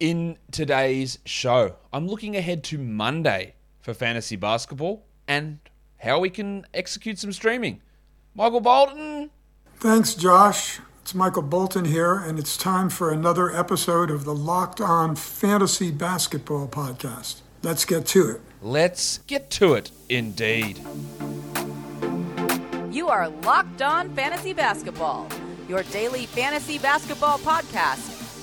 In today's show, I'm looking ahead to Monday for fantasy basketball and how we can execute some streaming. Michael Bolton. Thanks, Josh. It's Michael Bolton here, and it's time for another episode of the Locked On Fantasy Basketball Podcast. Let's get to it. Let's get to it, indeed. You are Locked On Fantasy Basketball, your daily fantasy basketball podcast,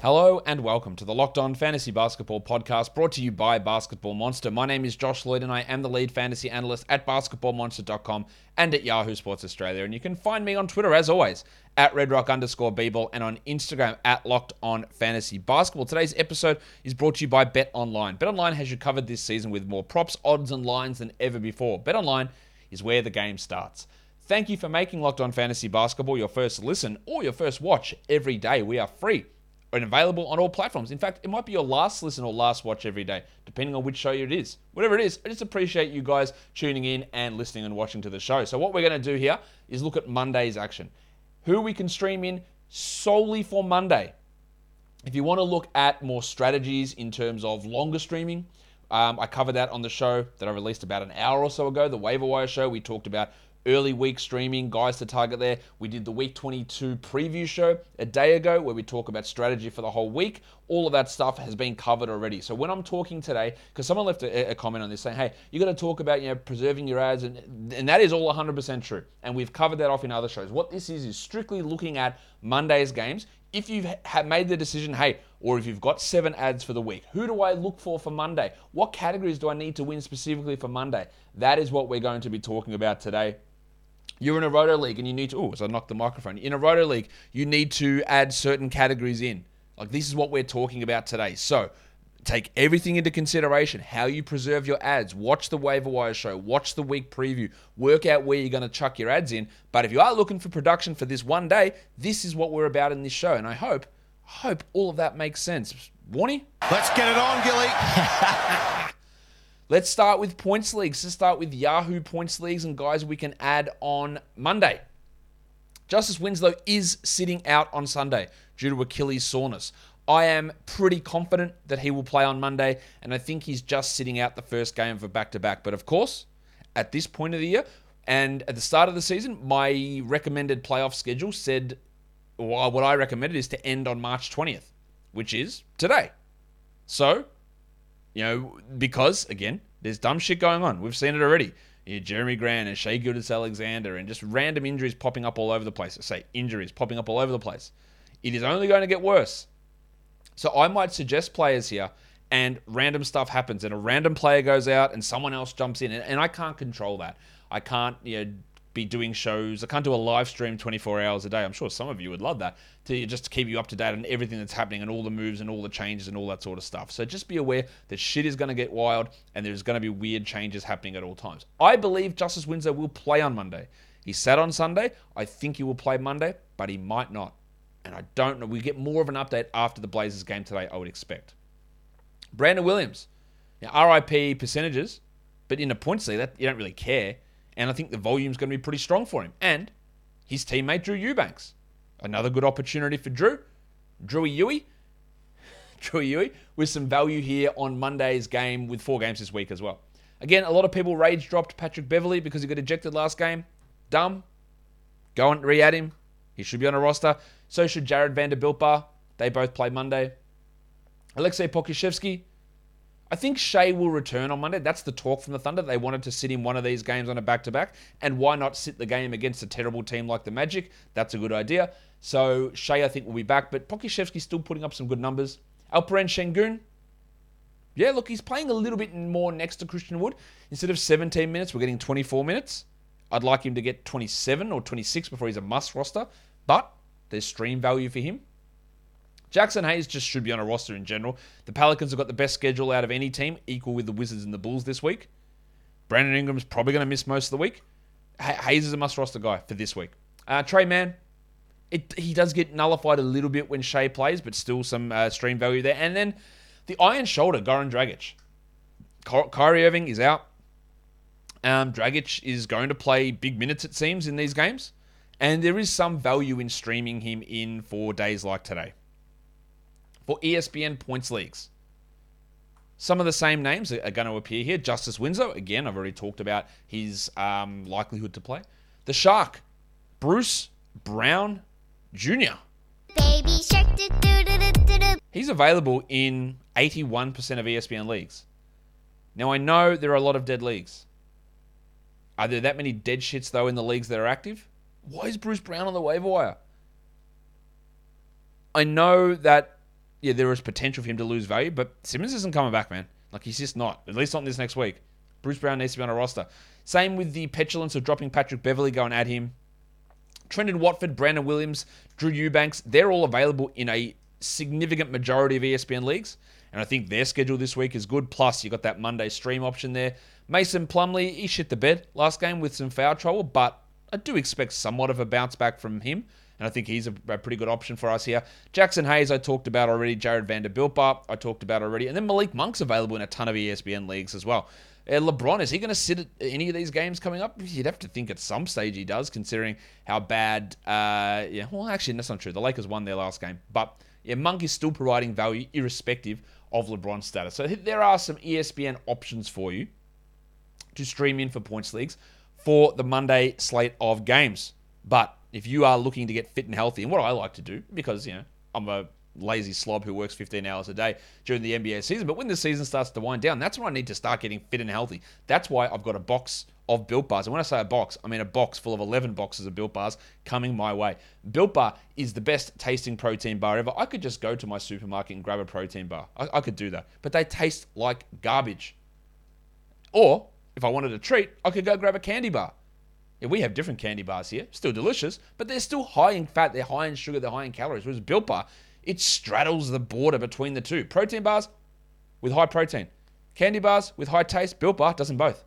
Hello and welcome to the Locked On Fantasy Basketball Podcast brought to you by Basketball Monster. My name is Josh Lloyd and I am the lead fantasy analyst at basketballmonster.com and at Yahoo Sports Australia. And you can find me on Twitter as always at redrock underscore and on Instagram at Locked On Fantasy Basketball. Today's episode is brought to you by Bet Online. Bet Online has you covered this season with more props, odds, and lines than ever before. Bet Online is where the game starts. Thank you for making Locked On Fantasy Basketball your first listen or your first watch every day. We are free and available on all platforms. In fact, it might be your last listen or last watch every day, depending on which show it is. Whatever it is, I just appreciate you guys tuning in and listening and watching to the show. So, what we're going to do here is look at Monday's action. Who we can stream in solely for Monday. If you want to look at more strategies in terms of longer streaming, um, I covered that on the show that I released about an hour or so ago, the Waiver Wire show. We talked about early week streaming, guys to target there. We did the week 22 preview show a day ago where we talk about strategy for the whole week. All of that stuff has been covered already. So when I'm talking today, because someone left a, a, comment on this saying, hey, you got to talk about you know preserving your ads, and, and that is all 100% true. And we've covered that off in other shows. What this is is strictly looking at Monday's games. If you've made the decision, hey, or if you've got seven ads for the week, who do I look for for Monday? What categories do I need to win specifically for Monday? That is what we're going to be talking about today you're in a roto league and you need to oh so I knocked the microphone. In a roto league, you need to add certain categories in. Like this is what we're talking about today. So take everything into consideration. How you preserve your ads. Watch the waiver wire show. Watch the week preview. Work out where you're going to chuck your ads in. But if you are looking for production for this one day, this is what we're about in this show. And I hope, I hope all of that makes sense. Warnie? Let's get it on, Gilly. Let's start with points leagues. Let's start with Yahoo points leagues and guys we can add on Monday. Justice Winslow is sitting out on Sunday due to Achilles soreness. I am pretty confident that he will play on Monday, and I think he's just sitting out the first game of a back to back. But of course, at this point of the year and at the start of the season, my recommended playoff schedule said, well, what I recommended is to end on March 20th, which is today. So you know, because again, there's dumb shit going on. We've seen it already. You know, Jerami Grant and Shai Gilgeous-Alexander and just random injuries popping up all over the place. I say injuries popping up all over the place. It is only going to get worse. So I might suggest players here and random stuff happens and a random player goes out and someone else jumps in and, and I can't control that. I can't you know be doing shows. I can't do a live stream 24 hours a day. I'm sure some of you would love that to just keep you up to date on everything that's happening and all the moves and all the changes and all that sort of stuff. So just be aware that shit is going to get wild and there's going to be weird changes happening at all times. I believe Justice Winslow will play on Monday. He sat on Sunday. I think he will play Monday, but he might not. And I don't know. We get more of an update after the Blazers game today, I would expect. Brandon Williams. Now, RIP percentages, but in a points league, that you don't really care. And I think the volume's going to be pretty strong for him. And his teammate Drew Eubanks. Another good opportunity for Drew. Drewy Ewy. Drewy Ewy with some value here on Monday's game with four games this week as well. Again, a lot of people rage dropped Patrick Beverley because he got ejected last game. Dumb. Go and re add him. He should be on a roster. So should Jarred Vanderbilt Bar. They both play Monday. Alexei Pokusevski. I think Shai will return on Monday. That's the talk from the Thunder. They wanted to sit in one of these games on a back to back. And why not sit the game against a terrible team like the Magic? That's a good idea. So Shai, I think, will be back. But Pokusevski's still putting up some good numbers. Alperen Sengun. Yeah, look, he's playing a little bit more next to Christian Wood. Instead of 17 minutes, we're getting 24 minutes. I'd like him to get 27 or 26 before he's a must roster. But there's stream value for him. Jaxson Hayes just should be on a roster in general. The Pelicans have got the best schedule out of any team, equal with the Wizards and the Bulls this week. Brandon Ingram's probably going to miss most of the week. Hayes is a must roster guy for this week. Uh, Tre Mann, it, he does get nullified a little bit when Shai plays, but still some uh, stream value there. And then the iron shoulder, Goran Dragic. Kyrie Irving is out. Um, Dragic is going to play big minutes, it seems, in these games. And there is some value in streaming him in for days like today. For ESPN points leagues, some of the same names are going to appear here. Justice Winslow, again, I've already talked about his um, likelihood to play. The Shark, Bruce Brown Jr. Shark. He's available in 81% of ESPN leagues. Now, I know there are a lot of dead leagues. Are there that many dead shits, though, in the leagues that are active? Why is Bruce Brown on the waiver wire? I know that, yeah, there is potential for him to lose value, but Simmons isn't coming back, man. Like, he's just not. At least not this next week. Bruce Brown needs to be on a roster. Same with the petulance of dropping Patrick Beverley, go and add him. Trendon Watford, Brandon Williams, Drew Eubanks, they're all available in a significant majority of ESPN leagues. And I think their schedule this week is good. Plus, you got that Monday stream option there. Mason Plumlee, he shit the bed last game with some foul trouble, but I do expect somewhat of a bounce back from him. And I think he's a, a pretty good option for us here. Jaxson Hayes, I talked about already. Jarred Vanderbilt, I talked about already. And then Malik Monk's available in a ton of ESPN leagues as well. Uh, LeBron, is he going to sit at any of these games coming up? You'd have to think at some stage he does, considering how bad. Uh, yeah, well, actually, that's not true. The Lakers won their last game. But yeah, Monk is still providing value irrespective of LeBron's status. So there are some ESPN options for you to stream in for points leagues for the Monday slate of games. But if you are looking to get fit and healthy, and what I like to do, because you know I'm a lazy slob who works 15 hours a day during the NBA season, but when the season starts to wind down, that's when I need to start getting fit and healthy. That's why I've got a box of Built Bars. And when I say a box, I mean a box full of 11 boxes of Built Bars coming my way. Built Bar is the best tasting protein bar ever. I could just go to my supermarket and grab a protein bar. I, I could do that. But they taste like garbage. Or if I wanted a treat, I could go grab a candy bar. Yeah, we have different candy bars here, still delicious, but they're still high in fat, they're high in sugar, they're high in calories. Whereas Built Bar, it straddles the border between the two. Protein bars with high protein, candy bars with high taste. Built Bar doesn't both.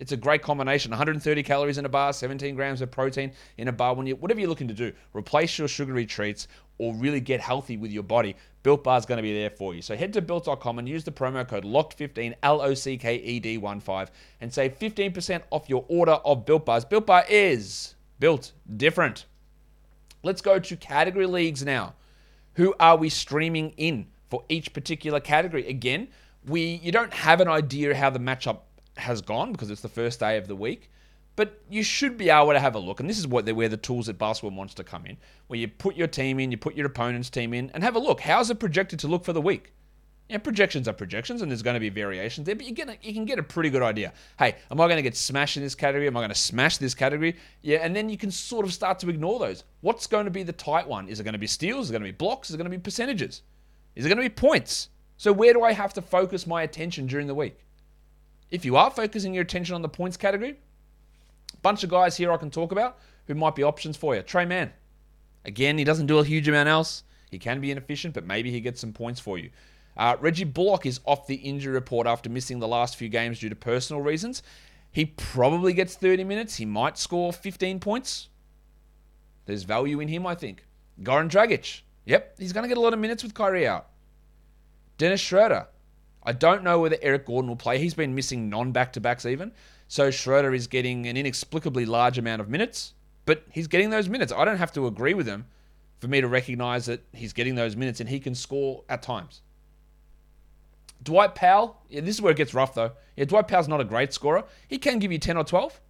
It's a great combination. 130 calories in a bar, 17 grams of protein in a bar. When you, whatever you're looking to do, replace your sugary treats or really get healthy with your body, Built Bar is going to be there for you. So head to built.com and use the promo code LOCKED15, L O C K E D 1 5, and save 15% off your order of Built Bars. Built Bar is built different. Let's go to category leagues now. Who are we streaming in for each particular category? Again, we you don't have an idea how the matchup has gone because it's the first day of the week. But you should be able to have a look, and this is what where the tools at Basketball Monster come in, where you put your team in, you put your opponent's team in, and have a look. How's it projected to look for the week? Yeah, projections are projections, and there's going to be variations there, but you get you can get a pretty good idea. Hey, am I going to get smashed in this category? Am I going to smash this category? Yeah, and then you can sort of start to ignore those. What's going to be the tight one? Is it going to be steals? Is it going to be blocks? Is it going to be percentages? Is it going to be points? So where do I have to focus my attention during the week? If you are focusing your attention on the points category, bunch of guys here I can talk about who might be options for you. Tre Mann. Again, he doesn't do a huge amount else. He can be inefficient, but maybe he gets some points for you. Uh, Reggie Bullock is off the injury report after missing the last few games due to personal reasons. He probably gets 30 minutes. He might score 15 points. There's value in him, I think. Goran Dragic. Yep, he's going to get a lot of minutes with Kyrie out. Dennis Schroeder. I don't know whether Eric Gordon will play. He's been missing non back to backs even. So Schroeder is getting an inexplicably large amount of minutes, but he's getting those minutes. I don't have to agree with him for me to recognize that he's getting those minutes and he can score at times. Dwight Powell, yeah, this is where it gets rough though. Yeah, Dwight Powell's not a great scorer. He can give you 10 or 12,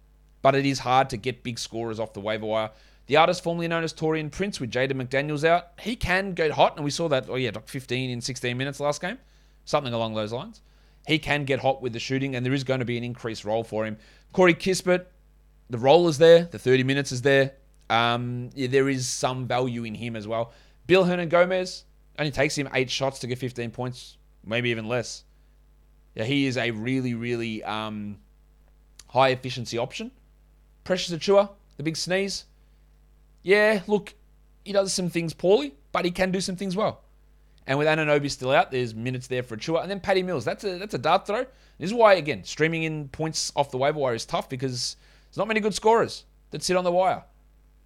but it is hard to get big scorers off the waiver wire. The artist formerly known as Taurean Prince with Jaden McDaniels out, he can get hot, and we saw that, oh yeah, 15 in 16 minutes last game, something along those lines. He can get hot with the shooting, and there is going to be an increased role for him. Corey Kispert, the role is there, the 30 minutes is there. Um, yeah, there is some value in him as well. Bill Hernangomez only takes him eight shots to get 15 points, maybe even less. Yeah, he is a really, really um, high efficiency option. Precious Achiuwa, the big sneeze. Yeah, look, he does some things poorly, but he can do some things well. And with Anunoby still out, there's minutes there for Achiuwa. And then Paddy Mills, that's a that's a dart throw. This is why, again, streaming in points off the waiver wire is tough because there's not many good scorers that sit on the wire.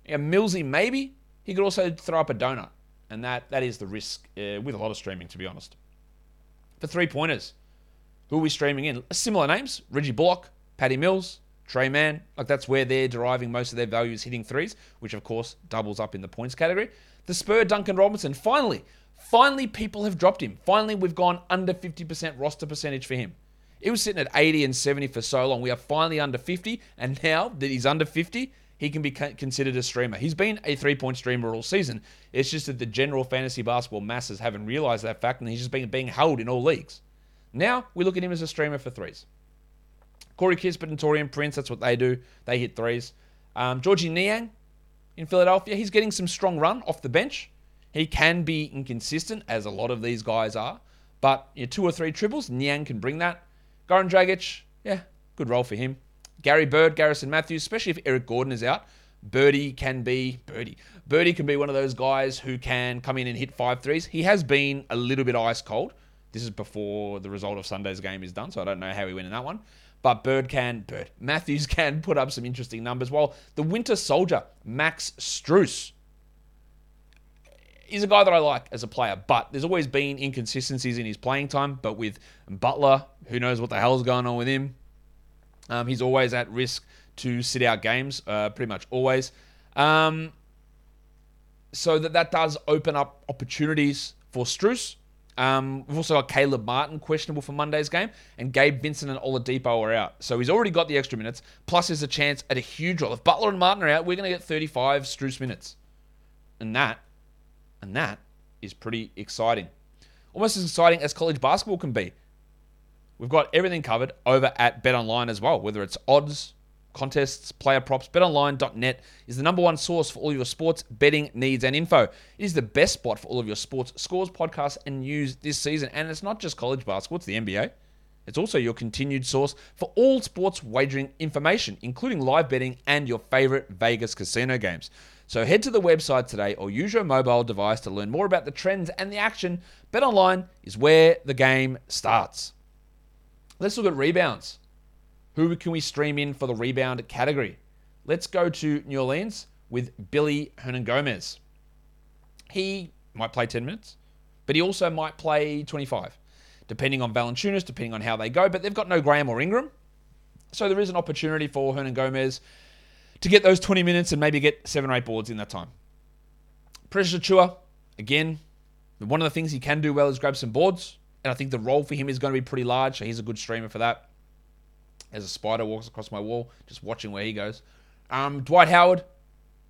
Yeah, Millsy, maybe. He could also throw up a donut. And that that is the risk uh, with a lot of streaming, to be honest. For three pointers, who are we streaming in? Similar names Reggie Bullock, Paddy Mills, Tre Mann, like that's where they're deriving most of their values hitting threes, which of course doubles up in the points category. The Spur Duncan Robinson, finally, finally people have dropped him. Finally, we've gone under 50% roster percentage for him. It was sitting at 80 and 70 for so long. We are finally under 50, and now that he's under 50, he can be considered a streamer. He's been a three point streamer all season. It's just that the general fantasy basketball masses haven't realized that fact, and he's just been being held in all leagues. Now we look at him as a streamer for threes. Corey Kispert and Taurean Prince, that's what they do. They hit threes. Um, Georgie Niang in Philadelphia, he's getting some strong run off the bench. He can be inconsistent, as a lot of these guys are, but you know, two or three triples, Niang can bring that. Goran Dragic, yeah, good role for him. Gary Bird, Garrison Matthews, especially if Eric Gordon is out. Birdie can be Birdie. Birdie can be one of those guys who can come in and hit five threes. He has been a little bit ice cold. This is before the result of Sunday's game is done, so I don't know how he went in that one. But Bird can, Bird, Matthews can put up some interesting numbers. While the Winter Soldier, Max Strus, he's a guy that I like as a player, but there's always been inconsistencies in his playing time. But with Butler, who knows what the hell's going on with him? Um, he's always at risk to sit out games, uh, pretty much always. Um, so that that does open up opportunities for Strus. Um, we've also got Caleb Martin questionable for Monday's game, and Gabe Vincent and Oladipo are out. So he's already got the extra minutes. Plus, there's a chance at a huge role. If Butler and Martin are out, we're going to get 35 Strus minutes, and that, and that is pretty exciting. Almost as exciting as college basketball can be. We've got everything covered over at BetOnline as well, whether it's odds, contests, player props. BetOnline.net is the number one source for all your sports betting needs and info. It is the best spot for all of your sports scores, podcasts, and news this season. And it's not just college basketball, it's the NBA. It's also your continued source for all sports wagering information, including live betting and your favorite Vegas casino games. So head to the website today or use your mobile device to learn more about the trends and the action. BetOnline is where the game starts. Let's look at rebounds. Who can we stream in for the rebound category? Let's go to New Orleans with Billy Hernangomez. He might play 10 minutes, but he also might play 25, depending on Valanciunas, depending on how they go. But they've got no Graham or Ingram. So there is an opportunity for Hernangomez to get those 20 minutes and maybe get seven or eight boards in that time. Precious Achiuwa, again, one of the things he can do well is grab some boards. And I think the role for him is going to be pretty large. So he's a good streamer for that. As a spider walks across my wall, just watching where he goes. Um, Dwight Howard.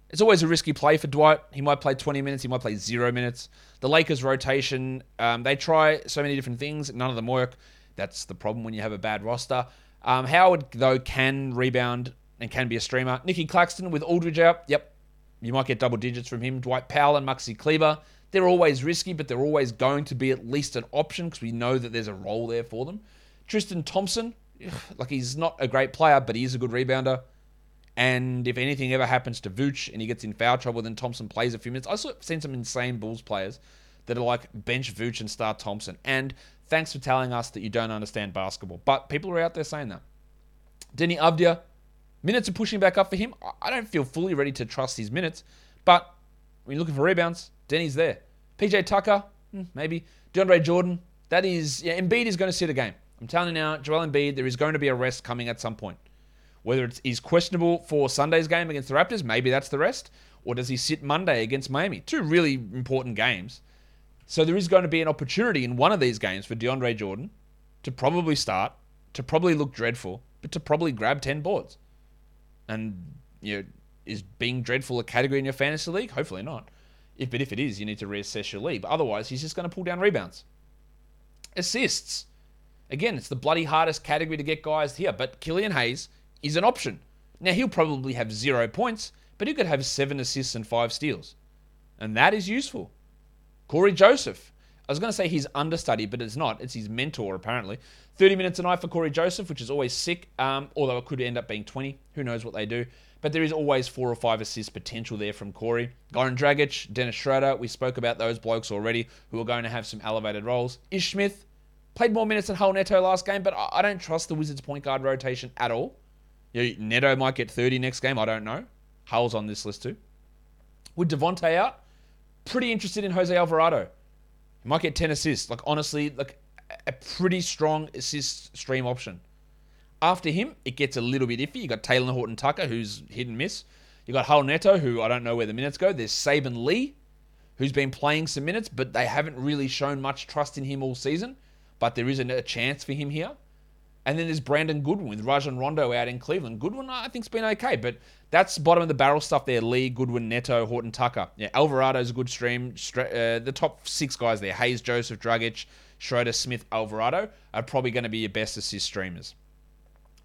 It's always a risky play for Dwight. He might play 20 minutes. He might play zero minutes. The Lakers rotation, um, they try so many different things. None of them work. That's the problem when you have a bad roster. Um, Howard, though, can rebound and can be a streamer. Nicky Claxton with Aldridge out. Yep. You might get double digits from him. Dwight Powell and Maxi Kleber. They're always risky, but they're always going to be at least an option because we know that there's a role there for them. Tristan Thompson, like he's not a great player, but he is a good rebounder. And if anything ever happens to Vooch and he gets in foul trouble, then Thompson plays a few minutes. I've seen some insane Bulls players that are like bench Vooch and start Thompson. And thanks for telling us that you don't understand basketball. But people are out there saying that. Deni Avdija, minutes are pushing back up for him. I don't feel fully ready to trust his minutes. But when you're looking for rebounds, Deni's there. PJ Tucker, hmm, maybe. DeAndre Jordan, that is, yeah, Embiid is going to sit a game. I'm telling you now, Joel Embiid, there is going to be a rest coming at some point. Whether it's questionable for Sunday's game against the Raptors, maybe that's the rest, or does he sit Monday against Miami? Two really important games. So there is going to be an opportunity in one of these games for DeAndre Jordan to probably start, to probably look dreadful, but to probably grab 10 boards. And, you know, is being dreadful a category in your fantasy league? Hopefully not. If but if it is, you need to reassess your league. But otherwise, he's just going to pull down rebounds. Assists. Again, it's the bloody hardest category to get guys here, but Killian Hayes is an option. Now he'll probably have zero points, but he could have seven assists and five steals. And that is useful. Cory Joseph. I was going to say he's understudy, but it's not. It's his mentor, apparently. 30 minutes a night for Cory Joseph, which is always sick, um, although it could end up being 20. Who knows what they do. But there is always four or five assist potential there from Cory. Goran Dragic, Dennis Schroeder, we spoke about those blokes already who are going to have some elevated roles. Ish Smith played more minutes than Raul Neto last game, but I don't trust the Wizards point guard rotation at all. Neto might get 30 next game, I don't know. Raul's on this list too. With Devonte out, pretty interested in Jose Alvarado. Might get 10 assists. Like honestly, like a pretty strong assist stream option. After him, it gets a little bit iffy. You got Taylor Horton Tucker, who's hit and miss. You got Raul Neto, who I don't know where the minutes go. There's Saben Lee, who's been playing some minutes, but they haven't really shown much trust in him all season. But there isn't a chance for him here. And then there's Brandon Goodwin with Rajon Rondo out in Cleveland. Goodwin, I think, has been okay, but that's bottom of the barrel stuff there. Lee, Goodwin, Neto, Horton Tucker. Yeah, Alvarado's a good stream. Uh, the top six guys there Hayes, Joseph, Dragic, Schroeder, Smith, Alvarado are probably going to be your best assist streamers.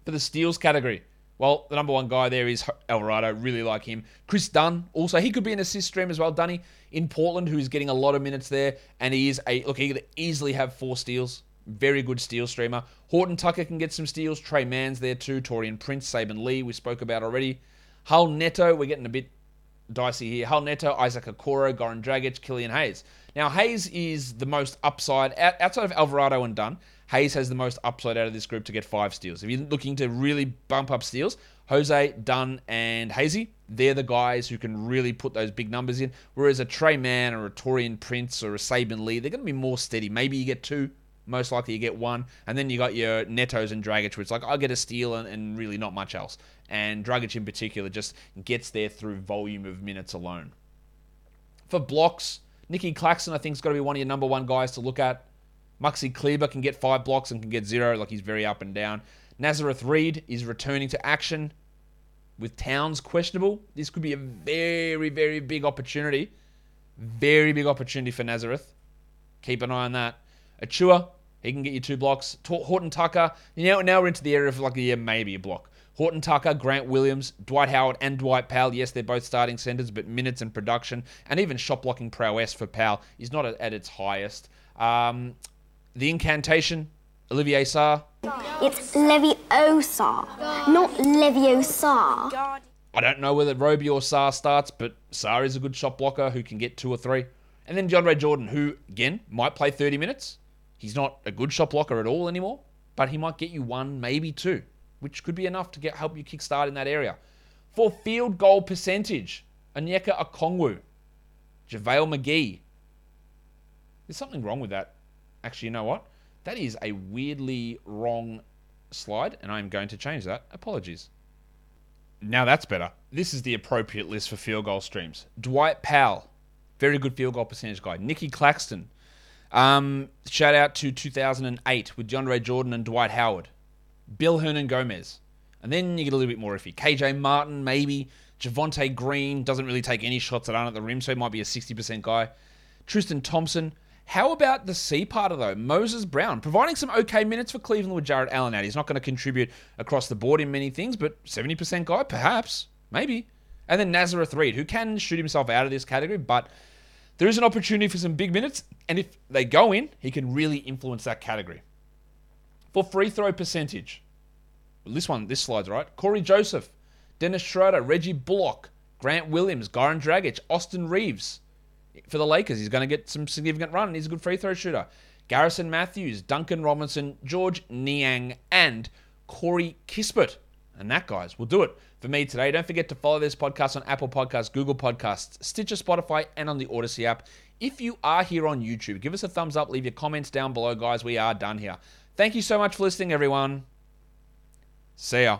For the steals category, well, the number one guy there is Alvarado. Really like him. Kris Dunn, also, he could be an assist stream as well. Dunny in Portland, who's getting a lot of minutes there, and he is a look. He could easily have four steals. Very good steal streamer. Horton Tucker can get some steals. Tre Mann's there too. Taurean Prince, Saben Lee, we spoke about already. Raul Neto, we're getting a bit dicey here. Raul Neto, Isaac Okoro, Goran Dragic, Killian Hayes. Now, Hayes is the most upside, outside of Alvarado and Dunn, Hayes has the most upside out of this group to get five steals. If you're looking to really bump up steals, Jose, Dunn, and Hazy, they're the guys who can really put those big numbers in. Whereas a Tre Mann or a Taurean Prince or a Saben Lee, they're going to be more steady. Maybe you get two, most likely you get one. And then you got your Netos and Dragic, it's like, I'll get a steal and, and really not much else. And Dragic in particular just gets there through volume of minutes alone. For blocks, Nicky Claxton, I think, has got to be one of your number one guys to look at. Maxi Kleber can get five blocks and can get zero, like he's very up and down. Nazareth Reid is returning to action with Towns questionable. This could be a very, very big opportunity. Very big opportunity for Nazareth. Keep an eye on that. Achiuwa, he can get you two blocks. Horton Tucker, you know, now we're into the area of like, yeah, maybe a block. Horton Tucker, Grant Williams, Dwight Howard, and Dwight Powell. Yes, they're both starting centers, but minutes and production and even shot blocking prowess for Powell is not at its highest. Um, the incantation, Olivier Sarr. It's Leviosa, not Leviosa. I don't know whether Roby or Sarr starts, but Sarr is a good shot blocker who can get two or three. And then DeAndre Jordan, who, again, might play 30 minutes. He's not a good shot blocker at all anymore, but he might get you one, maybe two, which could be enough to get help you kickstart in that area. For field goal percentage, Onyeka Okongwu, JaVale McGee. There's something wrong with that Actually, you know what? That is a weirdly wrong slide, and I'm going to change that. Apologies. Now that's better. This is the appropriate list for field goal streams. Dwight Powell, very good field goal percentage guy. Nicky Claxton. Um, shout out to 2008 with DeAndre Jordan and Dwight Howard. Bill. And Gomez. And then you get a little bit more iffy. KJ Martin, maybe. Javonte Green doesn't really take any shots that aren't at the rim, so he might be a 60% guy. Tristan Thompson. How about the C part of though? Moses Brown, providing some okay minutes for Cleveland with Jarrett Allen out. He's not going to contribute across the board in many things, but 70% guy, perhaps, maybe. And then Nazareth Reid, who can shoot himself out of this category, but there is an opportunity for some big minutes, and if they go in, he can really influence that category. For free throw percentage, this one, this slide's right. Cory Joseph, Dennis Schroeder, Reggie Bullock, Grant Williams, Goran Dragic, Austin Reaves for the Lakers. He's going to get some significant run. He's a good free throw shooter. Garrison Matthews, Duncan Robinson, Georges Niang, and Corey Kispert. And that, guys, will do it for me today. Don't forget to follow this podcast on Apple Podcasts, Google Podcasts, Stitcher, Spotify, and on the Odyssey app. If you are here on YouTube, give us a thumbs up, leave your comments down below, guys. We are done here. Thank you so much for listening, everyone. See ya.